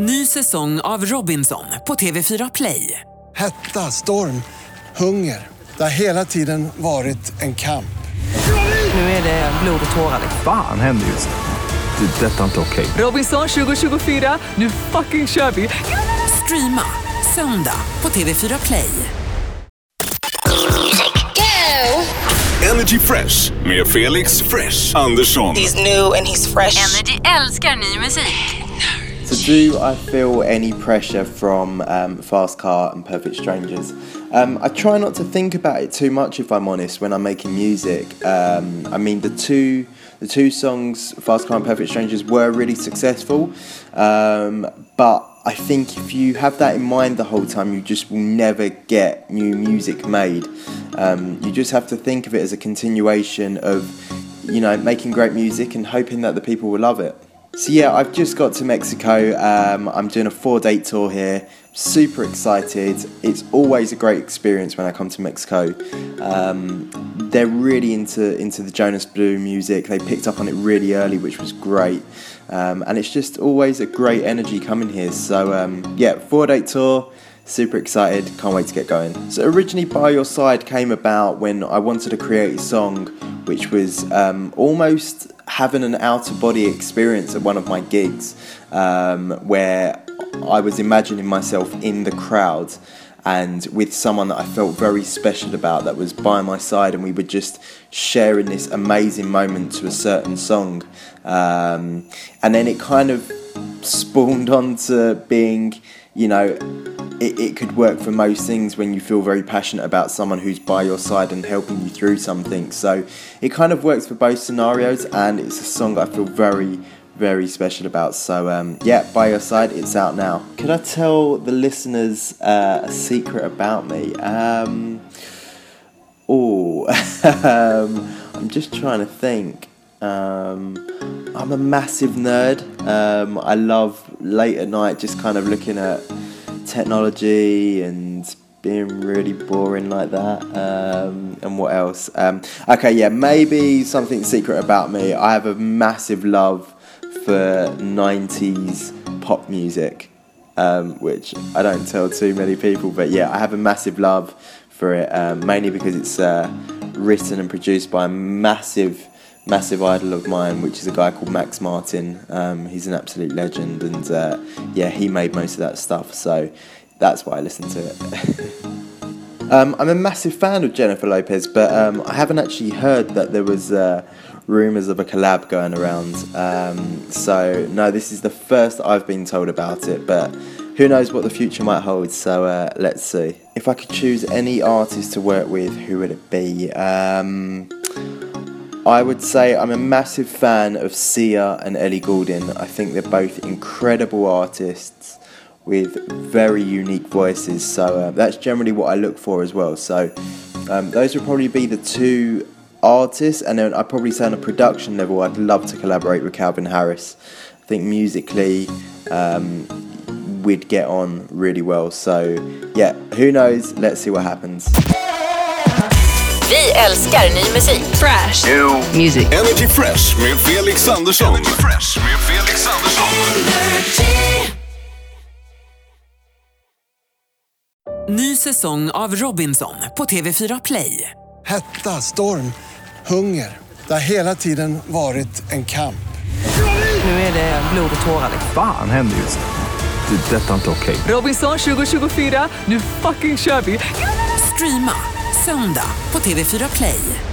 Ny säsong av Robinson på TV4 Play. Hetta, storm, hunger. Det har hela tiden varit en kamp. Nu är det blod och tårar. Fan händer just nu. Det. är Detta är inte okej. Robinson 2024, nu fucking kör vi! Streama söndag på TV4 Play. Go! Energy Fresh med Felix Fresh Andersson. He's new and he's fresh. Energy älskar ny musik. Do I feel any pressure from um, Fast Car and Perfect Strangers? Um, I try not to think about it too much, if I'm honest, when I'm making music. Um, I mean, the two the two songs, Fast Car and Perfect Strangers, were really successful, um, but I think if you have that in mind the whole time, you just will never get new music made. Um, you just have to think of it as a continuation of, you know, making great music and hoping that the people will love it. So yeah, I've just got to Mexico. Um, I'm doing a four-date tour here. Super excited. It's always a great experience when I come to Mexico. Um, they're really into into the Jonas Blue music. They picked up on it really early, which was great. Um, and it's just always a great energy coming here. So um, yeah, four-date tour. Super excited, can't wait to get going. So, originally, By Your Side came about when I wanted to create a song which was um, almost having an out of body experience at one of my gigs um, where I was imagining myself in the crowd and with someone that I felt very special about that was by my side, and we were just sharing this amazing moment to a certain song. Um, and then it kind of spawned onto being, you know, it, it could work for most things when you feel very passionate about someone who's by your side and helping you through something. So it kind of works for both scenarios, and it's a song I feel very, very special about. So um, yeah, by your side, it's out now. Could I tell the listeners uh, a secret about me? Um, oh, um, I'm just trying to think. Um, I'm a massive nerd. Um, I love late at night just kind of looking at technology and being really boring like that. Um, and what else? Um, okay, yeah, maybe something secret about me. I have a massive love for 90s pop music, um, which I don't tell too many people, but yeah, I have a massive love for it, um, mainly because it's uh, written and produced by a massive massive idol of mine, which is a guy called Max Martin. Um, he's an absolute legend, and uh, yeah, he made most of that stuff. So that's why I listen to it. um, I'm a massive fan of Jennifer Lopez, but um, I haven't actually heard that there was uh, rumours of a collab going around. Um, so no, this is the first I've been told about it, but. Who knows what the future might hold? So uh, let's see. If I could choose any artist to work with, who would it be? Um, I would say I'm a massive fan of Sia and Ellie Goulding. I think they're both incredible artists with very unique voices. So uh, that's generally what I look for as well. So um, those would probably be the two artists, and then I'd probably say on a production level, I'd love to collaborate with Calvin Harris. I think musically, um, we'd get on really well. So yeah, who knows? Let's see what happens. Vi älskar ny musik. Fresh. New Music. Energy Fresh med Felix Andersson. Energy Fresh med Felix Andersson. Ny säsong av Robinson på TV4 Play. Hetta, storm, hunger. Det har hela tiden varit en kamp. Nu är det blod och tårar. Fan händer just nu. Det. är Detta är inte okej. Robinson 2024, nu fucking kör vi! Streama söndag på TV4 Play.